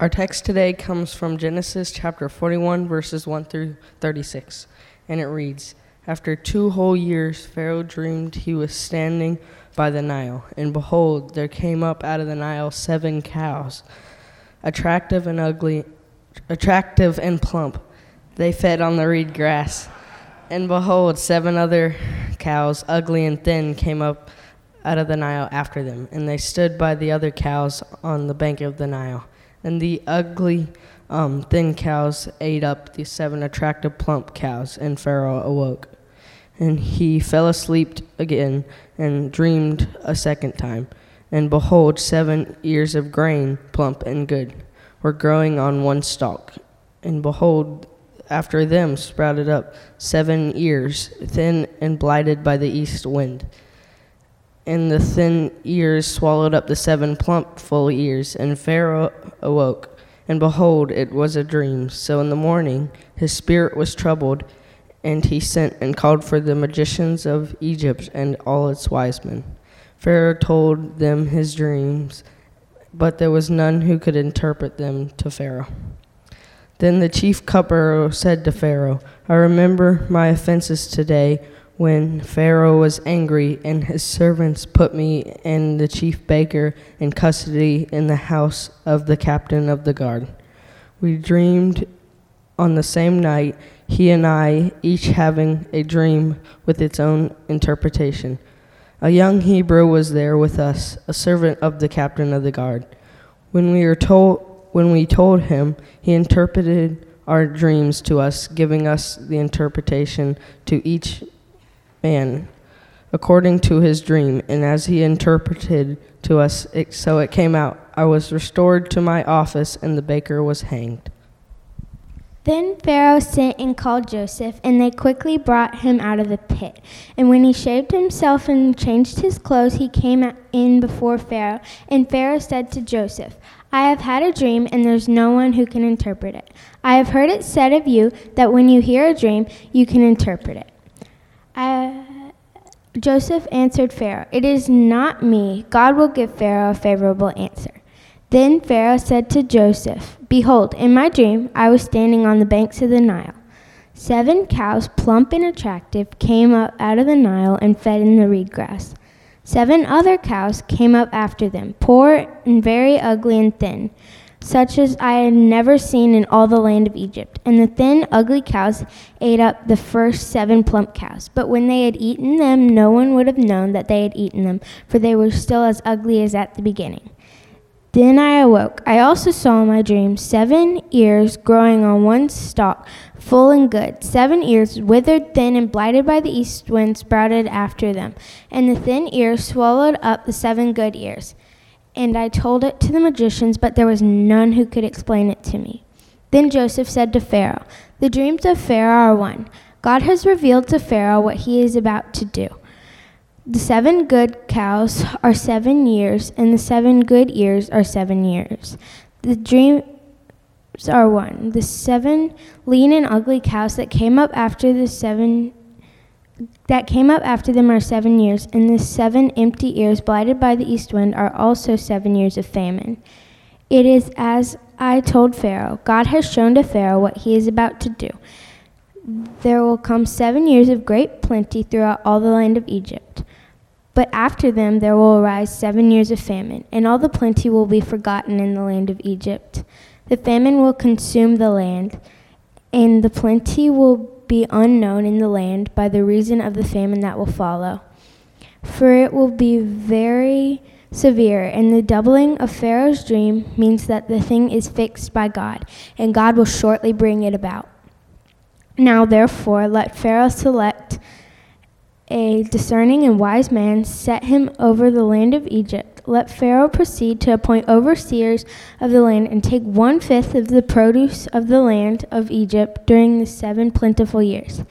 Our text today comes from Genesis chapter 41, verses 1 through 36, and it reads After two whole years, Pharaoh dreamed he was standing by the Nile, and behold, there came up out of the Nile seven cows, attractive and ugly, attractive and plump. They fed on the reed grass. And behold, seven other cows, ugly and thin, came up out of the Nile after them, and they stood by the other cows on the bank of the Nile. And the ugly, um, thin cows ate up the seven attractive, plump cows, and Pharaoh awoke. And he fell asleep again and dreamed a second time. And behold, seven ears of grain, plump and good, were growing on one stalk. And behold, after them sprouted up seven ears, thin and blighted by the east wind. And the thin ears swallowed up the seven plump, full ears. And Pharaoh awoke, and behold, it was a dream. So in the morning his spirit was troubled, and he sent and called for the magicians of Egypt and all its wise men. Pharaoh told them his dreams, but there was none who could interpret them to Pharaoh. Then the chief cupbearer said to Pharaoh, I remember my offenses today when Pharaoh was angry, and his servants put me and the chief baker in custody in the house of the captain of the guard. We dreamed on the same night, he and I, each having a dream with its own interpretation. A young Hebrew was there with us, a servant of the captain of the guard. When we were told when we told him, he interpreted our dreams to us, giving us the interpretation to each man according to his dream, and as he interpreted to us, it, so it came out. I was restored to my office, and the baker was hanged. Then Pharaoh sent and called Joseph, and they quickly brought him out of the pit. And when he shaved himself and changed his clothes, he came in before Pharaoh. And Pharaoh said to Joseph, I have had a dream, and there's no one who can interpret it. I have heard it said of you that when you hear a dream, you can interpret it. Uh, Joseph answered Pharaoh, It is not me. God will give Pharaoh a favorable answer. Then Pharaoh said to Joseph, Behold, in my dream I was standing on the banks of the Nile. Seven cows, plump and attractive, came up out of the Nile and fed in the reed grass. Seven other cows came up after them, poor and very ugly and thin such as I had never seen in all the land of Egypt. And the thin, ugly cows ate up the first seven plump cows. But when they had eaten them, no one would have known that they had eaten them, for they were still as ugly as at the beginning. Then I awoke. I also saw in my dream seven ears growing on one stalk, full and good. Seven ears, withered, thin, and blighted by the east wind, sprouted after them. And the thin ears swallowed up the seven good ears and I told it to the magicians, but there was none who could explain it to me. Then Joseph said to Pharaoh, The dreams of Pharaoh are one. God has revealed to Pharaoh what he is about to do. The seven good cows are seven years, and the seven good ears are seven years. The dreams are one. The seven lean and ugly cows that came up after the seven that came up after them are seven years, and the seven empty ears blighted by the east wind are also seven years of famine. It is as I told Pharaoh God has shown to Pharaoh what he is about to do. There will come seven years of great plenty throughout all the land of Egypt. But after them there will arise seven years of famine, and all the plenty will be forgotten in the land of Egypt. The famine will consume the land, and the plenty will be unknown in the land by the reason of the famine that will follow. For it will be very severe, and the doubling of Pharaoh's dream means that the thing is fixed by God, and God will shortly bring it about. Now, therefore, let Pharaoh select a discerning and wise man, set him over the land of Egypt. Let Pharaoh proceed to appoint overseers of the land and take one fifth of the produce of the land of Egypt during the seven plentiful years.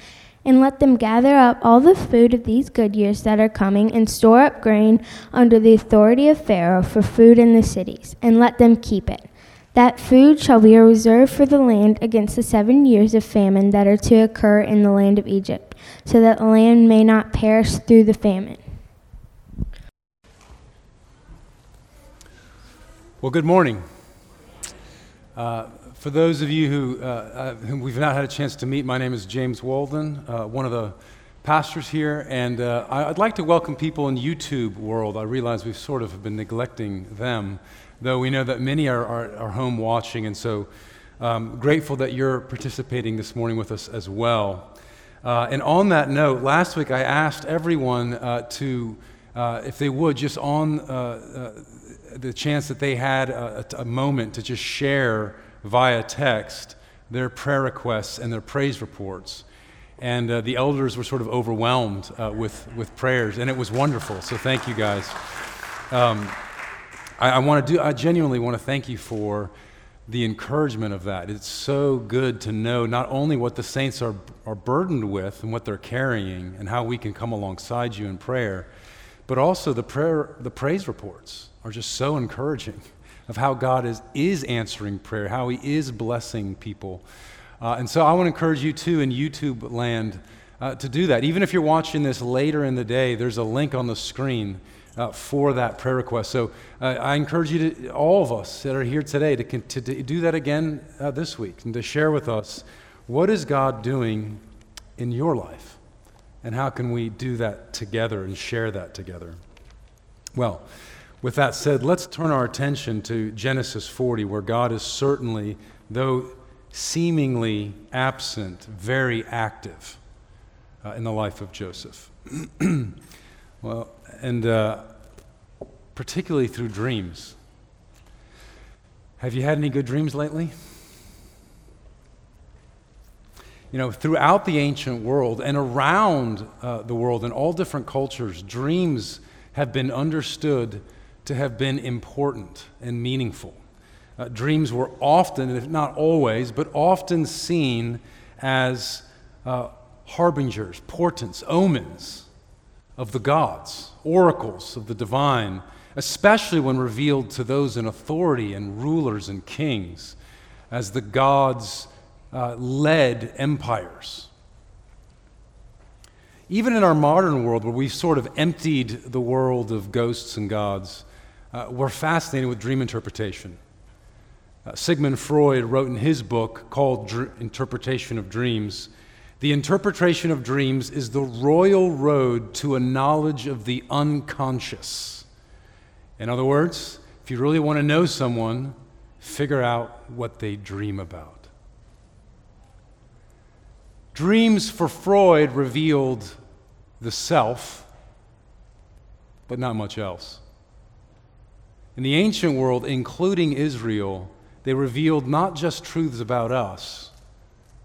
And let them gather up all the food of these good years that are coming, and store up grain under the authority of Pharaoh for food in the cities, and let them keep it. That food shall be a reserve for the land against the seven years of famine that are to occur in the land of Egypt, so that the land may not perish through the famine. Well, good morning. Uh, for those of you who, uh, uh, whom we've not had a chance to meet, my name is James Walden, uh, one of the pastors here, and uh, I'd like to welcome people in YouTube world. I realize we've sort of been neglecting them, though we know that many are, are, are home watching, and so um, grateful that you're participating this morning with us as well. Uh, and on that note, last week I asked everyone to, if they would, just on the chance that they had a, a, moment to just share via text their prayer requests and their praise reports. And uh, the elders were sort of overwhelmed uh, with, with prayers, and it was wonderful. So thank you guys. Um, I, I want to do. I genuinely want to thank you for the encouragement of that. It's so good to know not only what the saints are, are burdened with and what they're carrying, and how we can come alongside you in prayer, but also the prayer, the praise reports are just so encouraging of how God is, is answering prayer, how He is blessing people. Uh, and so I want to encourage you too in YouTube land uh, to do that. Even if you're watching this later in the day, there's a link on the screen uh, for that prayer request. So uh, I encourage you to, all of us that are here today, to, to, to do that again uh, this week and to share with us what is God doing in your life? And how can we do that together and share that together? Well, with that said, let's turn our attention to Genesis 40, where God is certainly, though seemingly absent, very active uh, in the life of Joseph. well, and uh, particularly through dreams. Have you had any good dreams lately? You know, throughout the ancient world and around uh, the world in all different cultures, dreams have been understood to have been important and meaningful. Uh, dreams were often, if not always, but often seen as uh, harbingers, portents, omens of the gods, oracles of the divine, especially when revealed to those in authority and rulers and kings, as the gods uh, led empires. Even in our modern world, where we've sort of emptied the world of ghosts and gods, uh, we're fascinated with dream interpretation. Uh, Sigmund Freud wrote in his book called Dr- Interpretation of Dreams The interpretation of dreams is the royal road to a knowledge of the unconscious. In other words, if you really want to know someone, figure out what they dream about. Dreams for Freud revealed the self, but not much else. In the ancient world, including Israel, they revealed not just truths about us,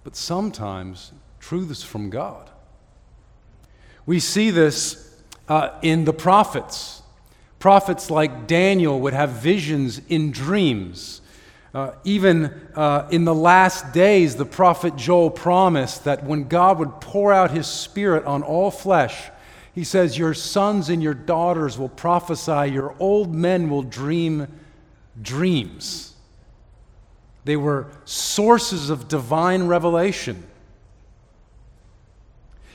but sometimes truths from God. We see this uh, in the prophets. Prophets like Daniel would have visions in dreams. Uh, even uh, in the last days, the prophet Joel promised that when God would pour out his spirit on all flesh, he says, Your sons and your daughters will prophesy, your old men will dream dreams. They were sources of divine revelation.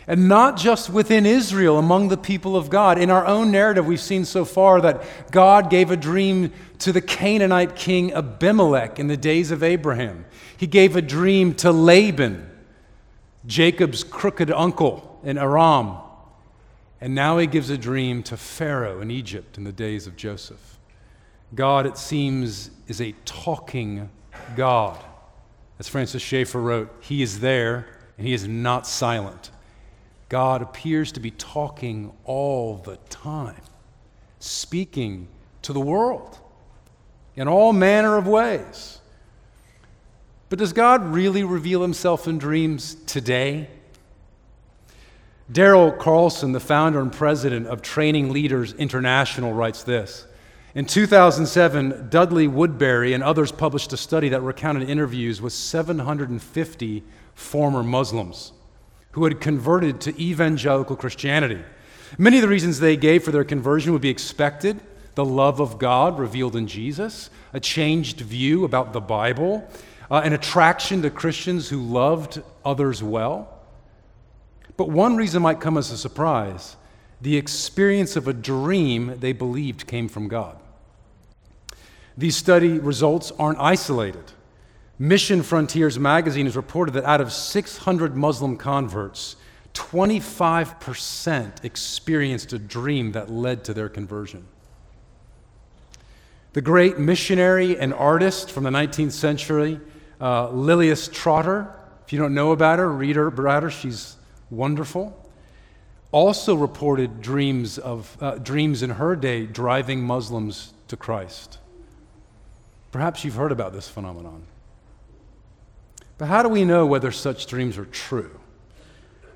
And not just within Israel, among the people of God. In our own narrative, we've seen so far that God gave a dream to the Canaanite king Abimelech in the days of Abraham. He gave a dream to Laban, Jacob's crooked uncle in Aram. And now he gives a dream to Pharaoh in Egypt in the days of Joseph. God, it seems, is a talking God. As Francis Schaeffer wrote, He is there and He is not silent. God appears to be talking all the time, speaking to the world in all manner of ways. But does God really reveal Himself in dreams today? Darren Carlson, the founder and president of Training Leaders International, writes this. In 2007, Dudley Woodberry and others published a study that recounted interviews with 750 former Muslims who had converted to evangelical Christianity. Many of the reasons they gave for their conversion would be expected the love of God revealed in Jesus, a changed view about the Bible, uh, an attraction to Christians who loved others well. But one reason might come as a surprise the experience of a dream they believed came from God. These study results aren't isolated. Mission Frontiers magazine has reported that out of 600 Muslim converts, 25% experienced a dream that led to their conversion. The great missionary and artist from the 19th century, uh, Lilias Trotter, if you don't know about her, read her about her. She's wonderful. Also reported dreams of uh, dreams in her day driving Muslims to Christ. Perhaps you've heard about this phenomenon. But how do we know whether such dreams are true?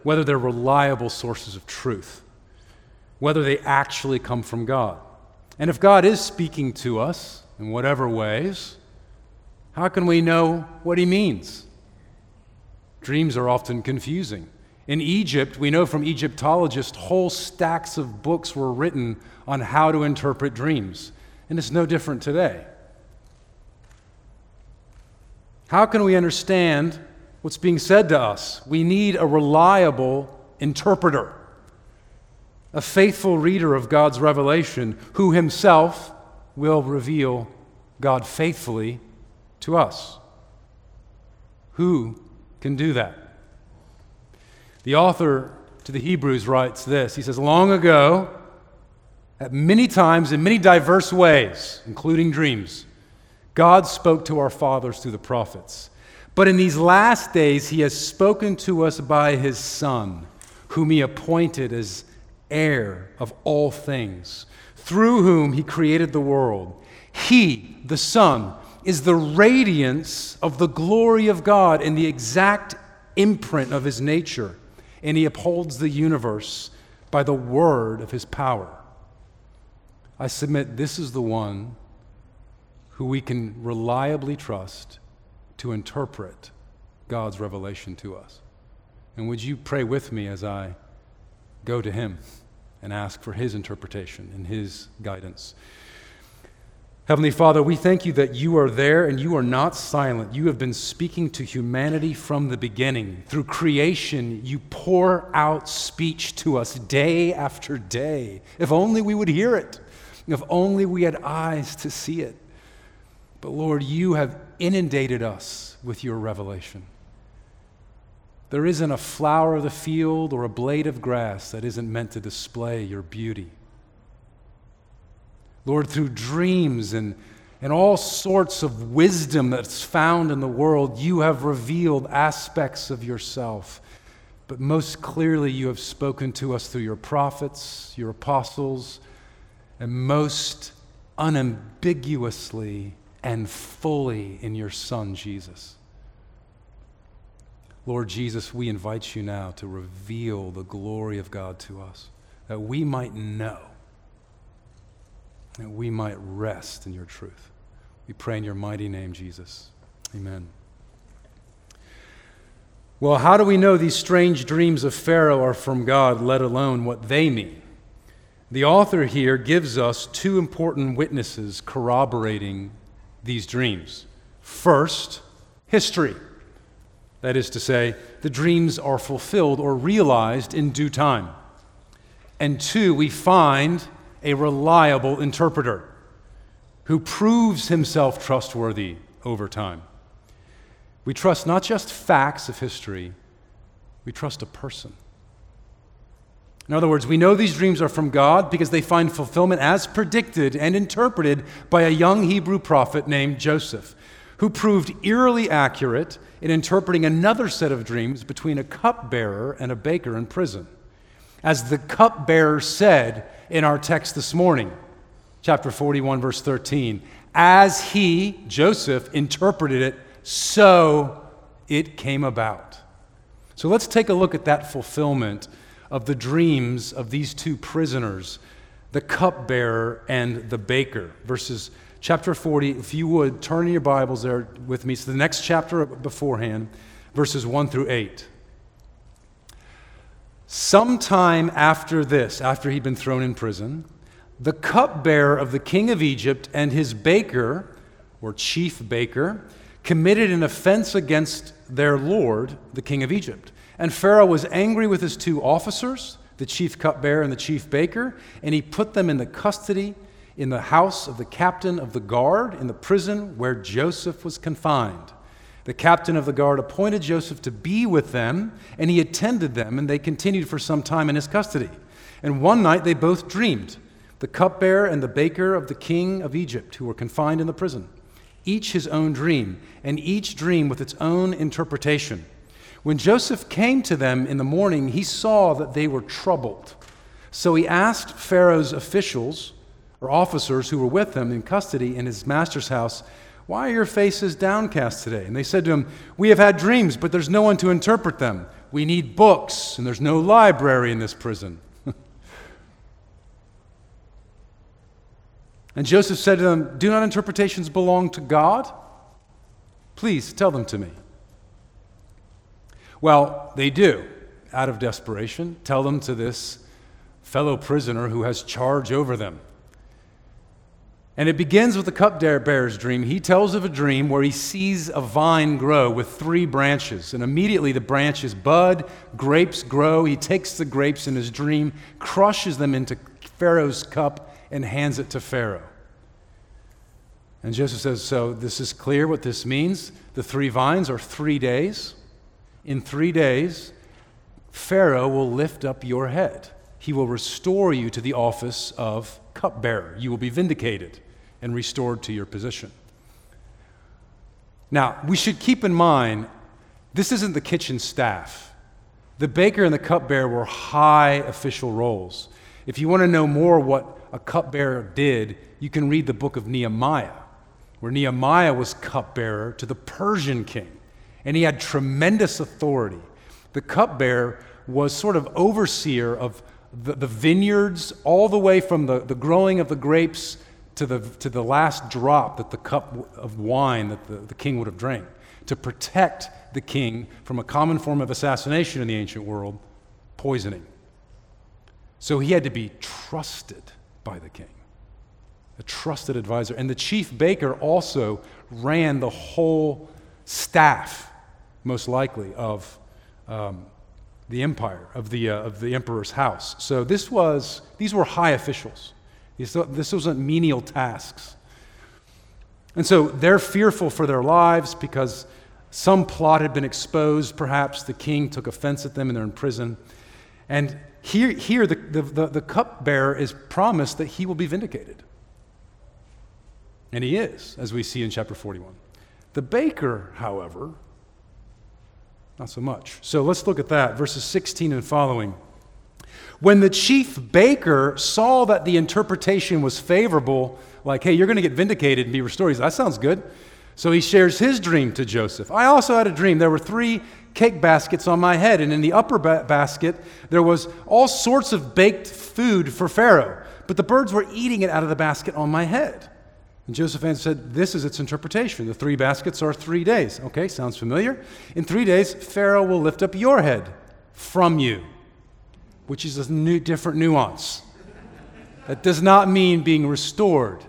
Whether they're reliable sources of truth? Whether they actually come from God? And if God is speaking to us in whatever ways, how can we know what He means? Dreams are often confusing. In Egypt, we know from Egyptologists, whole stacks of books were written on how to interpret dreams. And it's no different today. How can we understand what's being said to us? We need a reliable interpreter, a faithful reader of God's revelation who himself will reveal God faithfully to us. Who can do that? The author to the Hebrews writes this He says, Long ago, at many times, in many diverse ways, including dreams, God spoke to our fathers through the prophets. But in these last days, he has spoken to us by his Son, whom he appointed as heir of all things, through whom he created the world. He, the Son, is the radiance of the glory of God and the exact imprint of his nature, and he upholds the universe by the word of his power. I submit this is the one who we can reliably trust to interpret God's revelation to us. And would you pray with me as I go to Him and ask for His interpretation and His guidance? Heavenly Father, we thank you that you are there and you are not silent. You have been speaking to humanity from the beginning. Through creation, you pour out speech to us day after day. If only we would hear it, if only we had eyes to see it. But Lord, you have inundated us with your revelation. There isn't a flower of the field or a blade of grass that isn't meant to display your beauty. Lord, through dreams and, and all sorts of wisdom that's found in the world, you have revealed aspects of yourself. But most clearly, you have spoken to us through your prophets, your apostles, and most unambiguously and fully in your Son, Jesus. Lord Jesus, we invite you now to reveal the glory of God to us, that we might know, that we might rest in your truth. We pray in your mighty name, Jesus. Amen. Well, how do we know these strange dreams of Pharaoh are from God, let alone what they mean? The author here gives us two important witnesses corroborating these dreams. First, history. That is to say, the dreams are fulfilled or realized in due time. And two, we find a reliable interpreter who proves himself trustworthy over time. We trust not just facts of history, we trust a person. In other words, we know these dreams are from God because they find fulfillment as predicted and interpreted by a young Hebrew prophet named Joseph, who proved eerily accurate in interpreting another set of dreams between a cupbearer and a baker in prison. As the cupbearer said in our text this morning, chapter 41, verse 13, as he, Joseph, interpreted it, so it came about. So let's take a look at that fulfillment of the dreams of these two prisoners, the cupbearer and the baker. Verses chapter 40, if you would turn in your Bibles there with me. So the next chapter beforehand, verses 1 through 8. Sometime after this, after he'd been thrown in prison, the cupbearer of the king of Egypt and his baker, or chief baker, committed an offense against their lord, the king of Egypt. And Pharaoh was angry with his two officers, the chief cupbearer and the chief baker, and he put them in the custody in the house of the captain of the guard in the prison where Joseph was confined. The captain of the guard appointed Joseph to be with them, and he attended them, and they continued for some time in his custody. And one night they both dreamed the cupbearer and the baker of the king of Egypt, who were confined in the prison, each his own dream, and each dream with its own interpretation. When Joseph came to them in the morning, he saw that they were troubled. So he asked Pharaoh's officials or officers who were with him in custody in his master's house, Why are your faces downcast today? And they said to him, We have had dreams, but there's no one to interpret them. We need books, and there's no library in this prison. And Joseph said to them, Do not interpretations belong to God? Please tell them to me. Well, they do, out of desperation. Tell them to this fellow prisoner who has charge over them. And it begins with the cupbearer's dream. He tells of a dream where he sees a vine grow with three branches. And immediately the branches bud, grapes grow. He takes the grapes in his dream, crushes them into Pharaoh's cup, and hands it to Pharaoh. And Joseph says, So this is clear what this means. The three vines are three days. In three days, Pharaoh will lift up your head. He will restore you to the office of cupbearer. You will be vindicated and restored to your position. Now, we should keep in mind this isn't the kitchen staff. The baker and the cupbearer were high official roles. If you want to know more what a cupbearer did, you can read the book of Nehemiah, where Nehemiah was cupbearer to the Persian king, and he had tremendous authority. The cupbearer was sort of overseer of the, the vineyards, all the way from the, the growing of the grapes to the, to the last drop that the cup of wine that the, the king would have drank, to protect the king from a common form of assassination in the ancient world, poisoning. So he had to be trusted by the king, a trusted advisor. And the chief baker also ran the whole staff, most likely, of um, the empire, of the, uh, of the emperor's house. So this was, these were high officials. This wasn't menial tasks. And so they're fearful for their lives because some plot had been exposed. Perhaps the king took offense at them and they're in prison. And here, here the, the, the, the cupbearer is promised that he will be vindicated. And he is, as we see in chapter 41. The baker, however, not so much. So let's look at that, verses 16 and following. When the chief baker saw that the interpretation was favorable, like, hey, you're going to get vindicated and be restored, he said, that sounds good. So he shares his dream to Joseph. I also had a dream. There were three cake baskets on my head, and in the upper ba- basket, there was all sorts of baked food for Pharaoh, but the birds were eating it out of the basket on my head. And Joseph answered, This is its interpretation. The three baskets are three days. Okay, sounds familiar. In three days, Pharaoh will lift up your head from you, which is a new, different nuance. That does not mean being restored.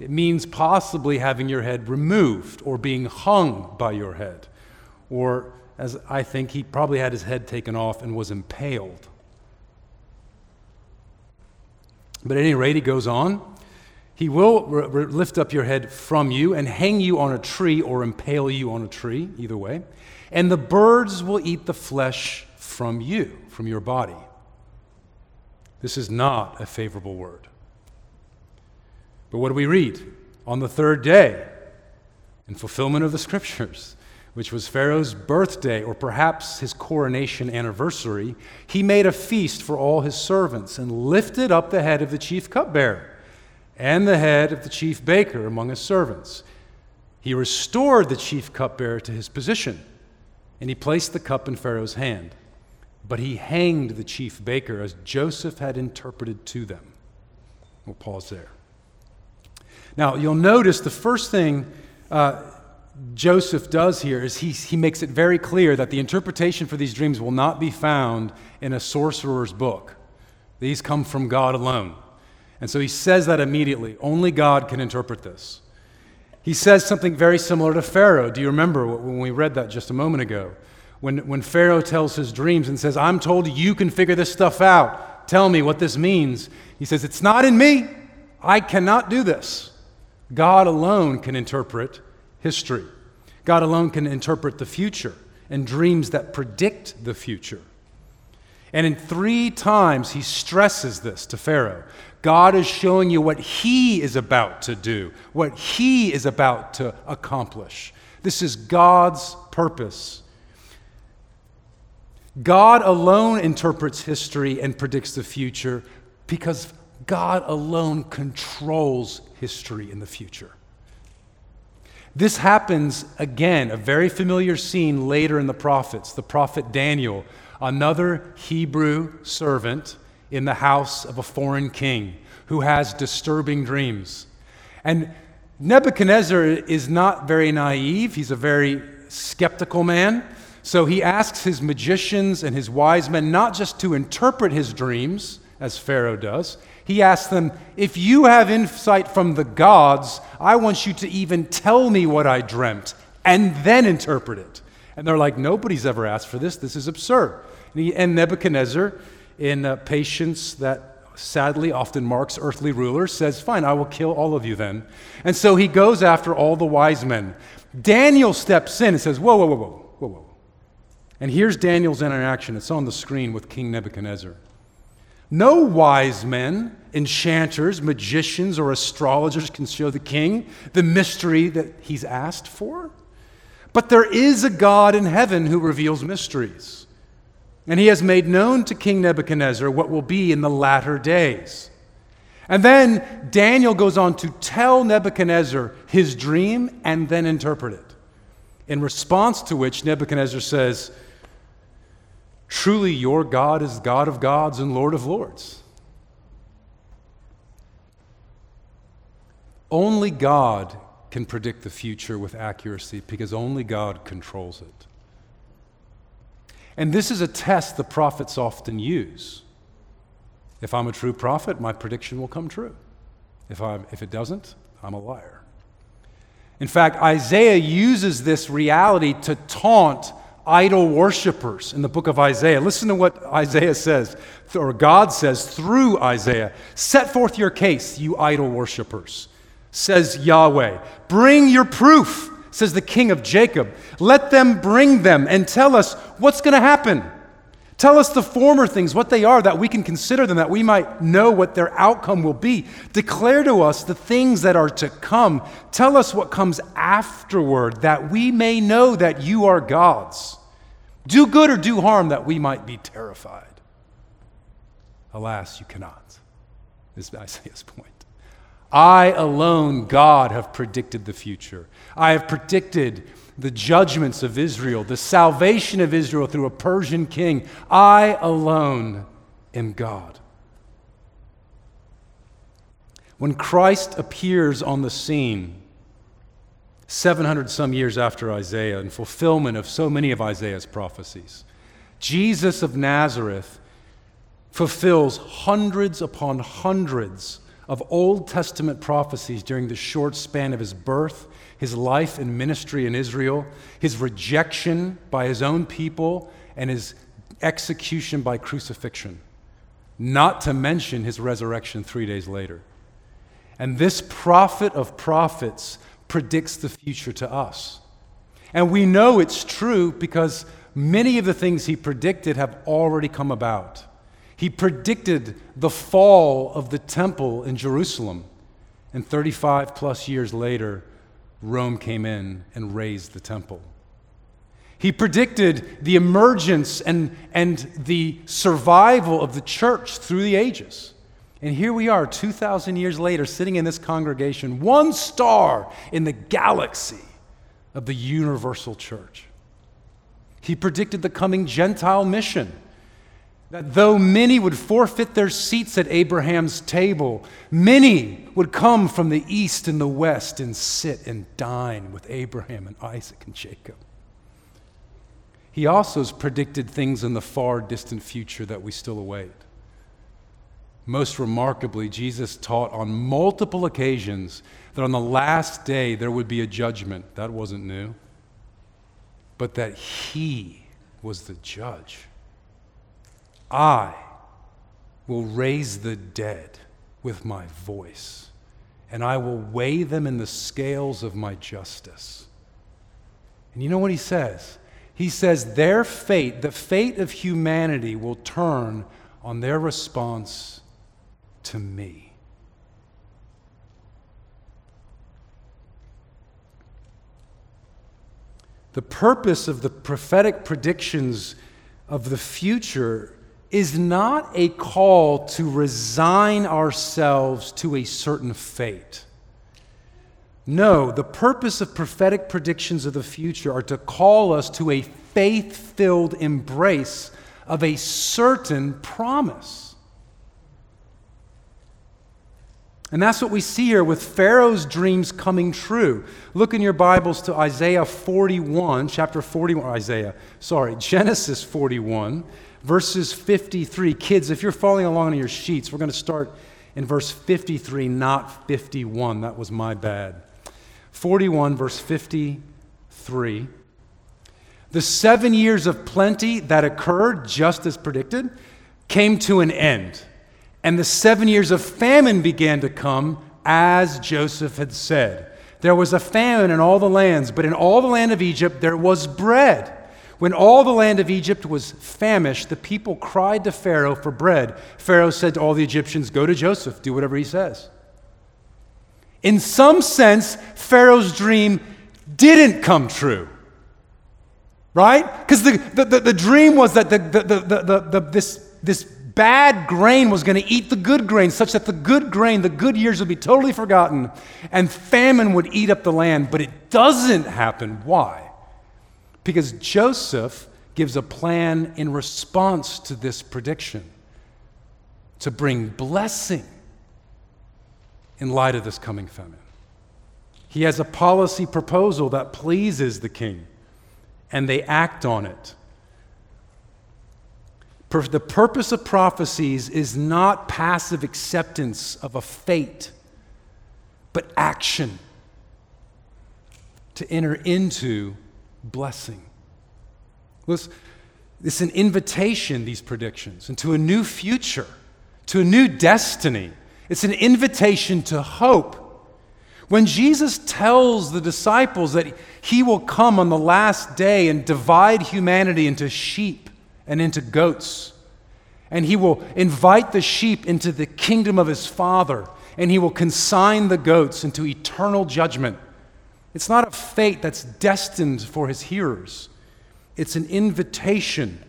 It means possibly having your head removed or being hung by your head. Or, as I think, he probably had his head taken off and was impaled. But at any rate, he goes on. He will lift up your head from you and hang you on a tree or impale you on a tree, either way. And the birds will eat the flesh from you, from your body. This is not a favorable word. But what do we read? On the third day, in fulfillment of the scriptures, which was Pharaoh's birthday or perhaps his coronation anniversary, he made a feast for all his servants and lifted up the head of the chief cupbearer and the head of the chief baker among his servants. He restored the chief cupbearer to his position, and he placed the cup in Pharaoh's hand. But he hanged the chief baker as Joseph had interpreted to them. We'll pause there. Now, you'll notice the first thing uh, Joseph does here is he, he makes it very clear that the interpretation for these dreams will not be found in a sorcerer's book. These come from God alone. And so he says that immediately. Only God can interpret this. He says something very similar to Pharaoh. Do you remember when we read that just a moment ago? When, when Pharaoh tells his dreams and says, I'm told you can figure this stuff out. Tell me what this means. He says, It's not in me. I cannot do this. God alone can interpret history. God alone can interpret the future and dreams that predict the future. And in three times, he stresses this to Pharaoh. God is showing you what he is about to do, what he is about to accomplish. This is God's purpose. God alone interprets history and predicts the future because God alone controls history in the future. This happens again, a very familiar scene later in the prophets. The prophet Daniel, another Hebrew servant in the house of a foreign king who has disturbing dreams. And Nebuchadnezzar is not very naive, he's a very skeptical man. So he asks his magicians and his wise men not just to interpret his dreams, as Pharaoh does, he asks them, If you have insight from the gods, I want you to even tell me what I dreamt and then interpret it. And they're like, Nobody's ever asked for this. This is absurd. And, he, and Nebuchadnezzar, in uh, patience that sadly often marks earthly rulers, says, Fine, I will kill all of you then. And so he goes after all the wise men. Daniel steps in and says, Whoa, whoa, whoa, whoa, whoa, whoa. And here's Daniel's interaction. It's on the screen with King Nebuchadnezzar. No wise men, enchanters, magicians, or astrologers can show the king the mystery that he's asked for. But there is a God in heaven who reveals mysteries. And he has made known to King Nebuchadnezzar what will be in the latter days. And then Daniel goes on to tell Nebuchadnezzar his dream and then interpret it. In response to which, Nebuchadnezzar says, Truly, your God is God of gods and Lord of lords. Only God can predict the future with accuracy because only God controls it. And this is a test the prophets often use. If I'm a true prophet, my prediction will come true. If, i if it doesn't, I'm a liar. In fact, Isaiah uses this reality to taunt idol worshippers in the book of Isaiah. Listen to what Isaiah says, or God says through Isaiah Set forth your case, you idol worshippers, says Yahweh. Bring your proof, says the king of Jacob. Let them bring them and tell us what's going to happen. Tell us the former things, what they are, that we can consider them, that we might know what their outcome will be. Declare to us the things that are to come. Tell us what comes afterward, that we may know that you are God's. Do good or do harm, that we might be terrified. Alas, you cannot, is Isaiah's point. I alone, God, have predicted the future. I have predicted the judgments of Israel, the salvation of Israel through a Persian king. I alone am God. When Christ appears on the scene, 700 some years after Isaiah, in fulfillment of so many of Isaiah's prophecies, Jesus of Nazareth fulfills hundreds upon hundreds of Old Testament prophecies during the short span of his birth his life and ministry in Israel, his rejection by his own people, and his execution by crucifixion, not to mention his resurrection three days later. And this prophet of prophets predicts the future to us. And we know it's true because many of the things he predicted have already come about. He predicted the fall of the temple in Jerusalem, and 35 plus years later, Rome came in and razed the temple. He predicted the emergence and, and the survival of the church through the ages. And here we are, 2,000 years later, sitting in this congregation, one star in the galaxy of the universal church. He predicted the coming Gentile mission that though many would forfeit their seats at Abraham's table, many would come from the east and the west and sit and dine with Abraham and Isaac and Jacob. He also has predicted things in the far distant future that we still await. Most remarkably, Jesus taught on multiple occasions that on the last day there would be a judgment. That wasn't new. But that he was the judge. I will raise the dead with my voice, and I will weigh them in the scales of my justice. And you know what he says? He says their fate, the fate of humanity, will turn on their response to me. The purpose of the prophetic predictions of the future is not a call to resign ourselves to a certain fate. No, the purpose of prophetic predictions of the future are to call us to a faith filled embrace of a certain promise. And that's what we see here with Pharaoh's dreams coming true. Look in your Bibles to Isaiah 41, chapter 41, Isaiah, sorry, Genesis 41, verses 53. Kids, if you're following along on your sheets, we're going to start in verse 53, not 51. That was my bad. 41, verse 53. The seven years of plenty that occurred, just as predicted, came to an end. And the seven years of famine began to come, as Joseph had said. There was a famine in all the lands, but in all the land of Egypt there was bread. When all the land of Egypt was famished, the people cried to Pharaoh for bread. Pharaoh said to all the Egyptians, Go to Joseph, do whatever he says. In some sense, Pharaoh's dream didn't come true. Right? Because the, the, the, the, dream was that the, the, the, the, the, this, this bad grain was going to eat the good grain, such that the good grain, the good years would be totally forgotten, and famine would eat up the land. But it doesn't happen. Why? Because Joseph gives a plan in response to this prediction to bring blessing in light of this coming famine. He has a policy proposal that pleases the king, and they act on it. The purpose of prophecies is not passive acceptance of a fate, but action to enter into blessing. Listen, it's an invitation, these predictions, into a new future, to a new destiny. It's an invitation to hope. When Jesus tells the disciples that he will come on the last day and divide humanity into sheep and into goats, and he will invite the sheep into the kingdom of his Father, and he will consign the goats into eternal judgment. It's not a fate that's destined for his hearers, it's an invitation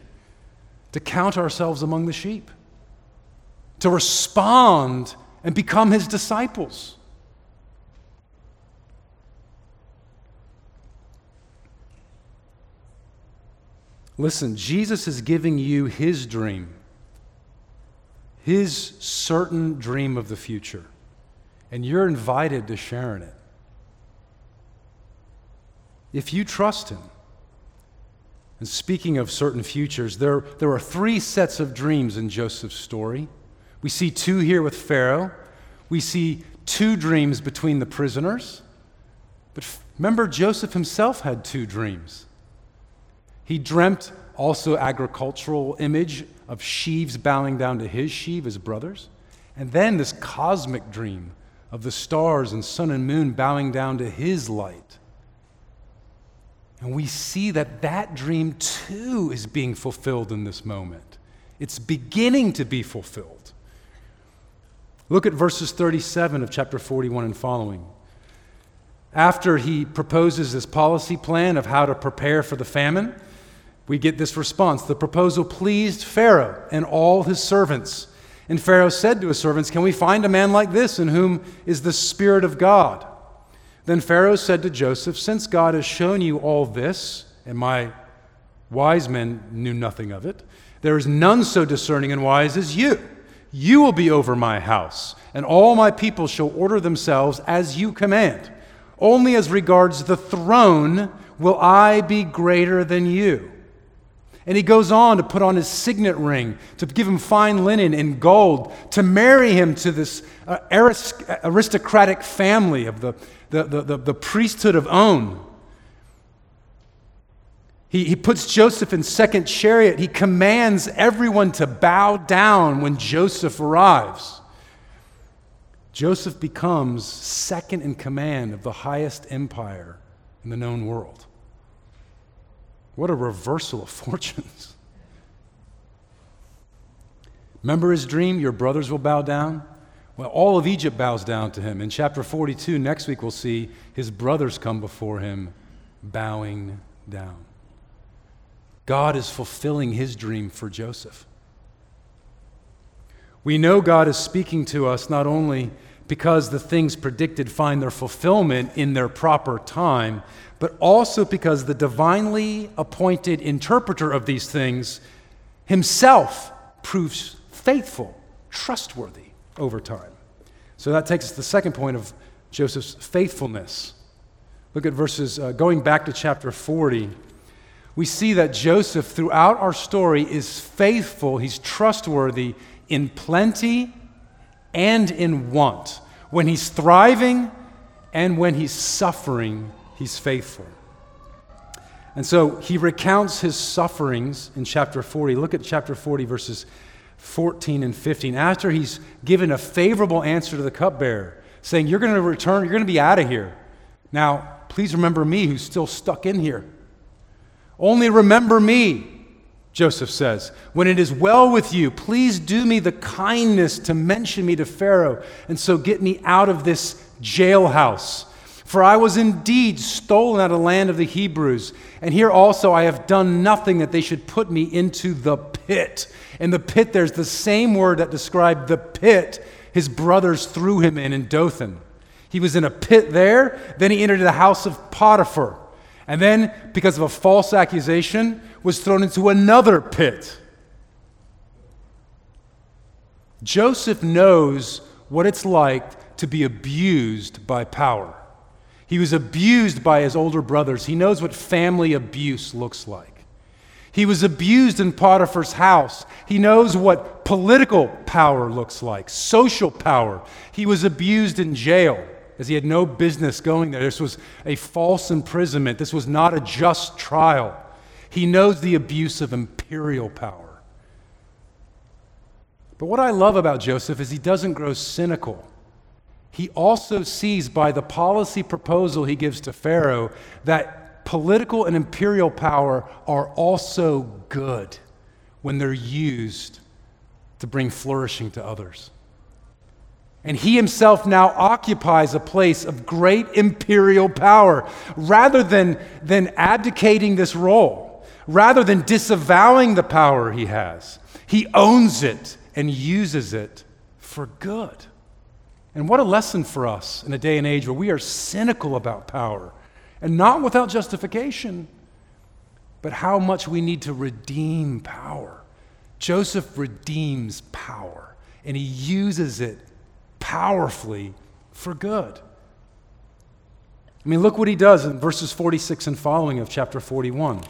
to count ourselves among the sheep, to respond and become his disciples. Listen, Jesus is giving you his dream, his certain dream of the future, and you're invited to share in it. If you trust him, and speaking of certain futures, there, there are three sets of dreams in Joseph's story. We see two here with Pharaoh. We see two dreams between the prisoners. But remember, Joseph himself had two dreams. He dreamt also agricultural image of sheaves bowing down to his sheaf, his brothers. And then this cosmic dream of the stars and sun and moon bowing down to his light. And we see that that dream too is being fulfilled in this moment. It's beginning to be fulfilled. Look at verses 37 of chapter 41 and following. After he proposes this policy plan of how to prepare for the famine, we get this response. The proposal pleased Pharaoh and all his servants. And Pharaoh said to his servants, Can we find a man like this in whom is the Spirit of God? Then Pharaoh said to Joseph, Since God has shown you all this, and my wise men knew nothing of it, there is none so discerning and wise as you. You will be over my house, and all my people shall order themselves as you command. Only as regards the throne will I be greater than you. And he goes on to put on his signet ring, to give him fine linen and gold, to marry him to this uh, aristocratic family of the, the, the, the, the priesthood of On. He, he puts Joseph in second chariot. He commands everyone to bow down when Joseph arrives. Joseph becomes second in command of the highest empire in the known world. What a reversal of fortunes. Remember his dream? Your brothers will bow down? Well, all of Egypt bows down to him. In chapter 42, next week, we'll see his brothers come before him bowing down. God is fulfilling his dream for Joseph. We know God is speaking to us not only because the things predicted find their fulfillment in their proper time, but also because the divinely appointed interpreter of these things himself proves faithful, trustworthy over time. So that takes us to the second point of Joseph's faithfulness. Look at verses, uh, going back to chapter 40. We see that Joseph, throughout our story, is faithful, he's trustworthy in plenty and in want. When he's thriving and when he's suffering, he's faithful. And so he recounts his sufferings in chapter 40. Look at chapter 40, verses 14 and 15. After he's given a favorable answer to the cupbearer, saying, You're going to return, you're going to be out of here. Now, please remember me who's still stuck in here. Only remember me, Joseph says. When it is well with you, please do me the kindness to mention me to Pharaoh, and so get me out of this jailhouse. For I was indeed stolen out of the land of the Hebrews, and here also I have done nothing that they should put me into the pit. In the pit, there's the same word that described the pit his brothers threw him in in Dothan. He was in a pit there, then he entered the house of Potiphar, and then, because of a false accusation, was thrown into another pit. Joseph knows what it's like to be abused by power. He was abused by his older brothers. He knows what family abuse looks like. He was abused in Potiphar's house. He knows what political power looks like, social power. He was abused in jail as he had no business going there. This was a false imprisonment, this was not a just trial. He knows the abuse of imperial power. But what I love about Joseph is he doesn't grow cynical. He also sees by the policy proposal he gives to Pharaoh that political and imperial power are also good when they're used to bring flourishing to others. And he himself now occupies a place of great imperial power rather than, than abdicating this role rather than disavowing the power he has, he owns it and uses it for good. And what a lesson for us in a day and age where we are cynical about power and not without justification, but how much we need to redeem power. Joseph redeems power and he uses it powerfully for good. I mean, look what he does in verses 46 and following of chapter 41. It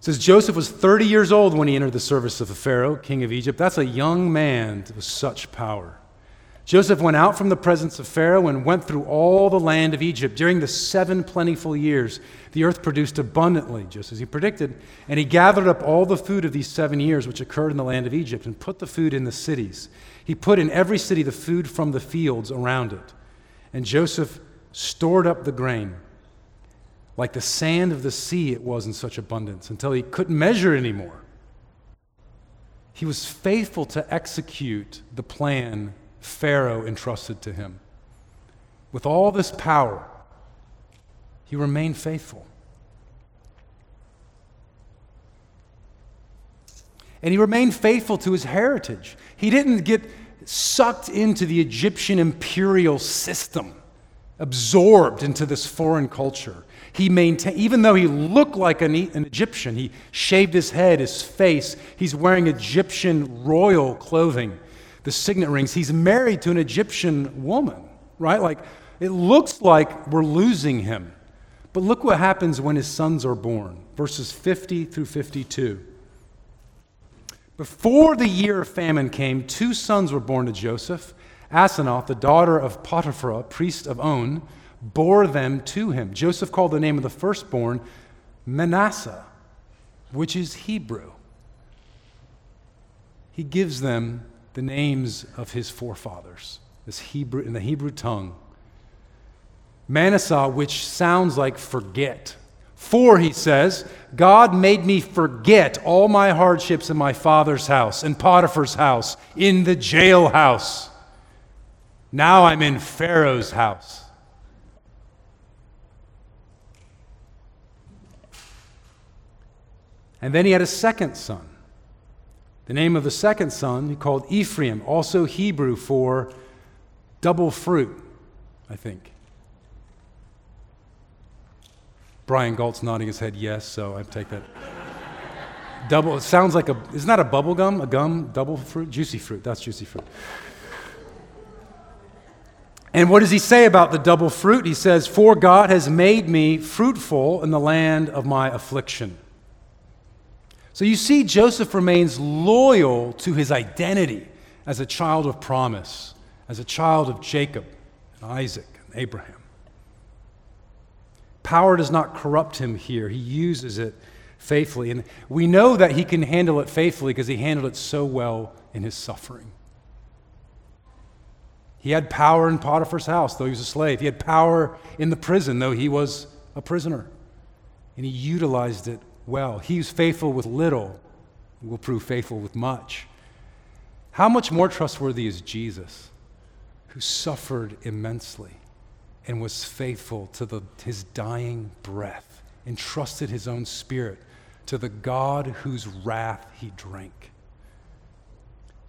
says Joseph was 30 years old when he entered the service of the Pharaoh, king of Egypt. That's a young man with such power. Joseph went out from the presence of Pharaoh and went through all the land of Egypt. During the seven plentiful years, the earth produced abundantly, just as he predicted. And he gathered up all the food of these seven years which occurred in the land of Egypt and put the food in the cities. He put in every city the food from the fields around it. And Joseph stored up the grain like the sand of the sea, it was in such abundance until he couldn't measure anymore. He was faithful to execute the plan Pharaoh entrusted to him. With all this power, he remained faithful. And he remained faithful to his heritage. He didn't get sucked into the Egyptian imperial system, absorbed into this foreign culture. He maintained, even though he looked like an, an Egyptian, he shaved his head, his face. He's wearing Egyptian royal clothing, the signet rings. He's married to an Egyptian woman, right? Like, it looks like we're losing him. But look what happens when his sons are born verses 50 through 52. Before the year of famine came, two sons were born to Joseph Asenath, the daughter of Potiphar, priest of On bore them to him. Joseph called the name of the firstborn Manasseh, which is Hebrew. He gives them the names of his forefathers, this Hebrew in the Hebrew tongue. Manasseh, which sounds like forget. For, he says, God made me forget all my hardships in my father's house, in Potiphar's house, in the jailhouse. Now I'm in Pharaoh's house. And then he had a second son. The name of the second son he called Ephraim, also Hebrew for double fruit, I think. Brian Galt's nodding his head yes, so I take that. double, it sounds like a, isn't that a bubble gum? A gum, double fruit? Juicy fruit, that's juicy fruit. And what does he say about the double fruit? He says, For God has made me fruitful in the land of my affliction. So you see, Joseph remains loyal to his identity as a child of promise, as a child of Jacob and Isaac and Abraham. Power does not corrupt him here, he uses it faithfully. And we know that he can handle it faithfully because he handled it so well in his suffering. He had power in Potiphar's house, though he was a slave. He had power in the prison, though he was a prisoner. And he utilized it well. He who's faithful with little will prove faithful with much. How much more trustworthy is Jesus, who suffered immensely and was faithful to the, his dying breath, entrusted his own spirit to the God whose wrath he drank?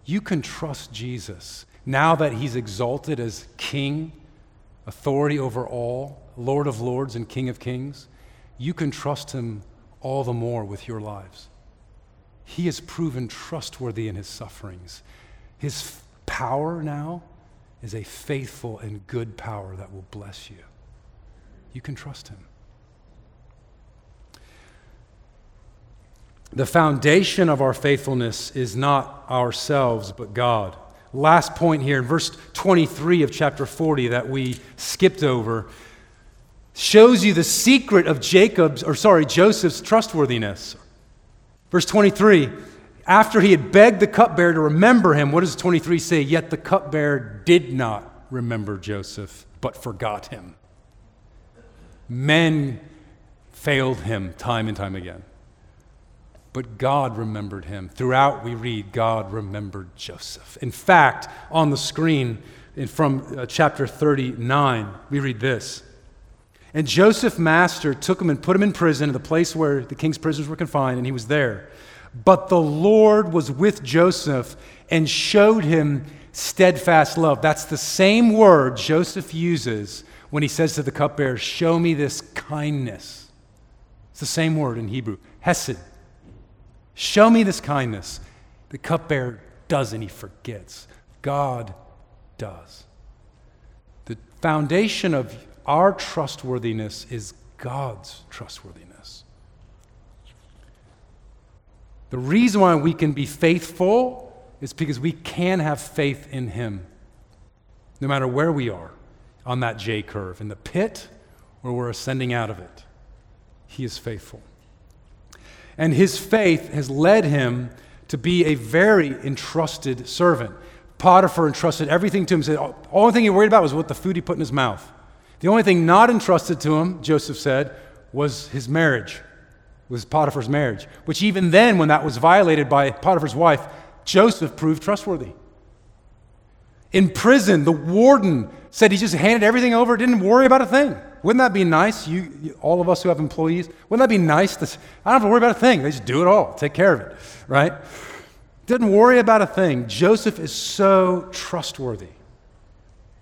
You can trust Jesus now that he's exalted as king, authority over all, Lord of lords and King of kings. You can trust him all the more with your lives. He has proven trustworthy in his sufferings. His power now is a faithful and good power that will bless you. You can trust him. The foundation of our faithfulness is not ourselves, but God. Last point here in verse 23 of chapter 40 that we skipped over shows you the secret of Jacob's, or sorry, Joseph's trustworthiness. Verse 23 after he had begged the cupbearer to remember him, what does 23 say? Yet the cupbearer did not remember Joseph, but forgot him. Men failed him time and time again. But God remembered him. Throughout, we read, God remembered Joseph. In fact, on the screen from uh, chapter 39, we read this and Joseph master took him and put him in prison, in the place where the king's prisoners were confined, and he was there. But the Lord was with Joseph and showed him steadfast love. That's the same word Joseph uses when he says to the cupbearer, Show me this kindness. It's the same word in Hebrew, hesed. Show me this kindness. The cupbearer doesn't, he forgets. God does. The foundation of our trustworthiness is God's trustworthiness. The reason why we can be faithful is because we can have faith in Him, no matter where we are on that J curve, in the pit or we're ascending out of it. He is faithful. And His faith has led him to be a very entrusted servant. Potiphar entrusted everything to him. Said, the only thing he worried about was what the food he put in his mouth. The only thing not entrusted to him, Joseph said, was his marriage, was Potiphar's marriage, which even then, when that was violated by Potiphar's wife, Joseph proved trustworthy. In prison, the warden said he just handed everything over, didn't worry about a thing. Wouldn't that be nice? You, you, all of us who have employees, wouldn't that be nice? To, I don't have to worry about a thing. They just do it all, take care of it, right? Didn't worry about a thing. Joseph is so trustworthy.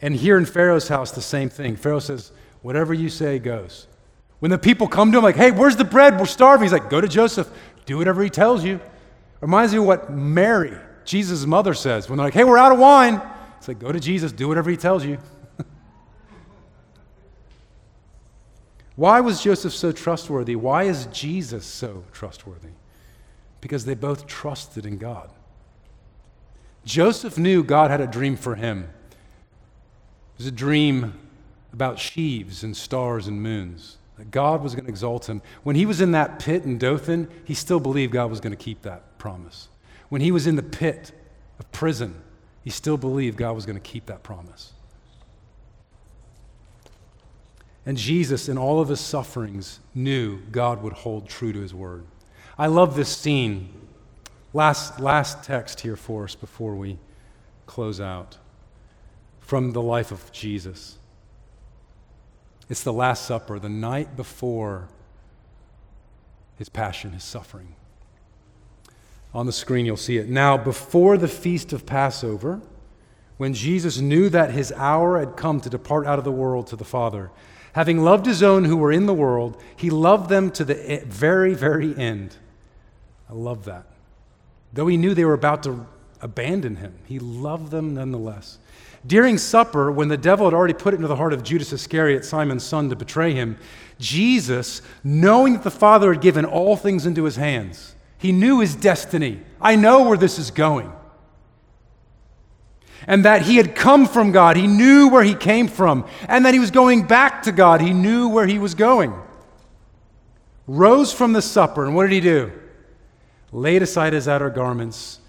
And here in Pharaoh's house, the same thing. Pharaoh says, Whatever you say goes. When the people come to him, like, Hey, where's the bread? We're starving. He's like, Go to Joseph, do whatever he tells you. Reminds me of what Mary, Jesus' mother, says when they're like, Hey, we're out of wine. It's like, Go to Jesus, do whatever he tells you. Why was Joseph so trustworthy? Why is Jesus so trustworthy? Because they both trusted in God. Joseph knew God had a dream for him. It was a dream about sheaves and stars and moons, that God was going to exalt him. When he was in that pit in Dothan, he still believed God was going to keep that promise. When he was in the pit of prison, he still believed God was going to keep that promise. And Jesus, in all of his sufferings, knew God would hold true to his word. I love this scene. Last, last text here for us before we close out from the life of Jesus. It's the Last Supper, the night before his passion, his suffering. On the screen, you'll see it. Now, before the feast of Passover, when Jesus knew that his hour had come to depart out of the world to the Father, having loved his own who were in the world, he loved them to the very, very end. I love that. Though he knew they were about to abandon him, he loved them nonetheless. During supper, when the devil had already put it into the heart of Judas Iscariot, Simon's son, to betray him, Jesus, knowing that the Father had given all things into his hands, he knew his destiny. I know where this is going. And that he had come from God. He knew where he came from. And that he was going back to God. He knew where he was going. Rose from the supper, and what did he do? Laid aside his outer garments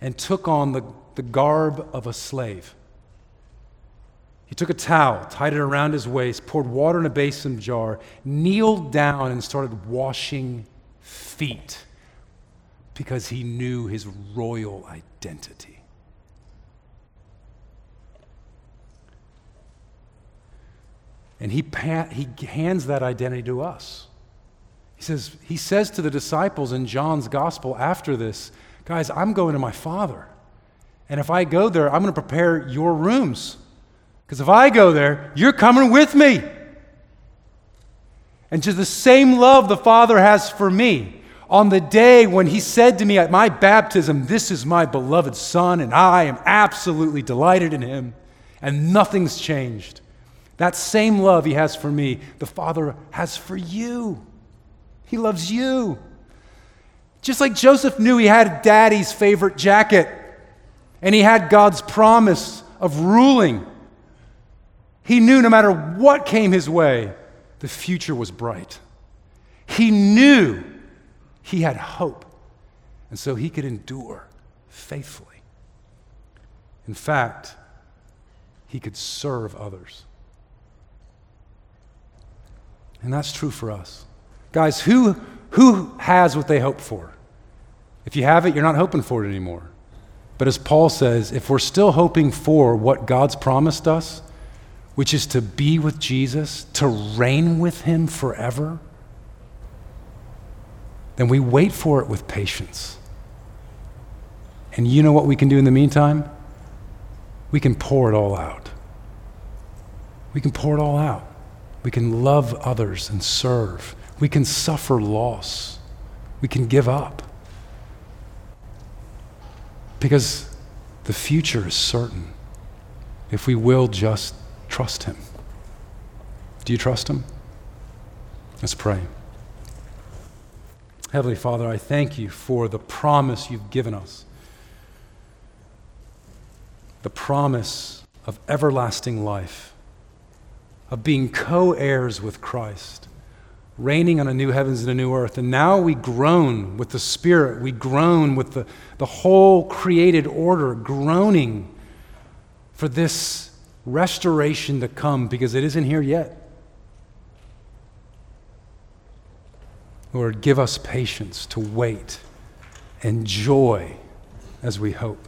and took on the, the garb of a slave. He took a towel, tied it around his waist, poured water in a basin jar, kneeled down, and started washing feet because he knew his royal identity. And he, he hands that identity to us. He says, he says to the disciples in John's gospel after this, guys, I'm going to my Father. And if I go there, I'm going to prepare your rooms. Because if I go there, you're coming with me. And to the same love the Father has for me, on the day when He said to me at my baptism, This is my beloved Son, and I am absolutely delighted in Him, and nothing's changed. That same love He has for me, the Father has for you. He loves you. Just like Joseph knew he had daddy's favorite jacket, and he had God's promise of ruling he knew no matter what came his way, the future was bright. He knew he had hope, and so he could endure faithfully. In fact, he could serve others. And that's true for us. Guys, who, who has what they hope for? If you have it, you're not hoping for it anymore. But as Paul says, if we're still hoping for what God's promised us, which is to be with Jesus, to reign with him forever, then we wait for it with patience. And you know what we can do in the meantime? We can pour it all out. We can pour it all out. We can love others and serve. We can suffer loss. We can give up. Because the future is certain if we will just Trust Him. Do you trust Him? Let's pray. Heavenly Father, I thank you for the promise you've given us the promise of everlasting life, of being co heirs with Christ, reigning on a new heavens and a new earth. And now we groan with the Spirit, we groan with the, the whole created order, groaning for this restoration to come because it isn't here yet. Lord, give us patience to wait and joy as we hope.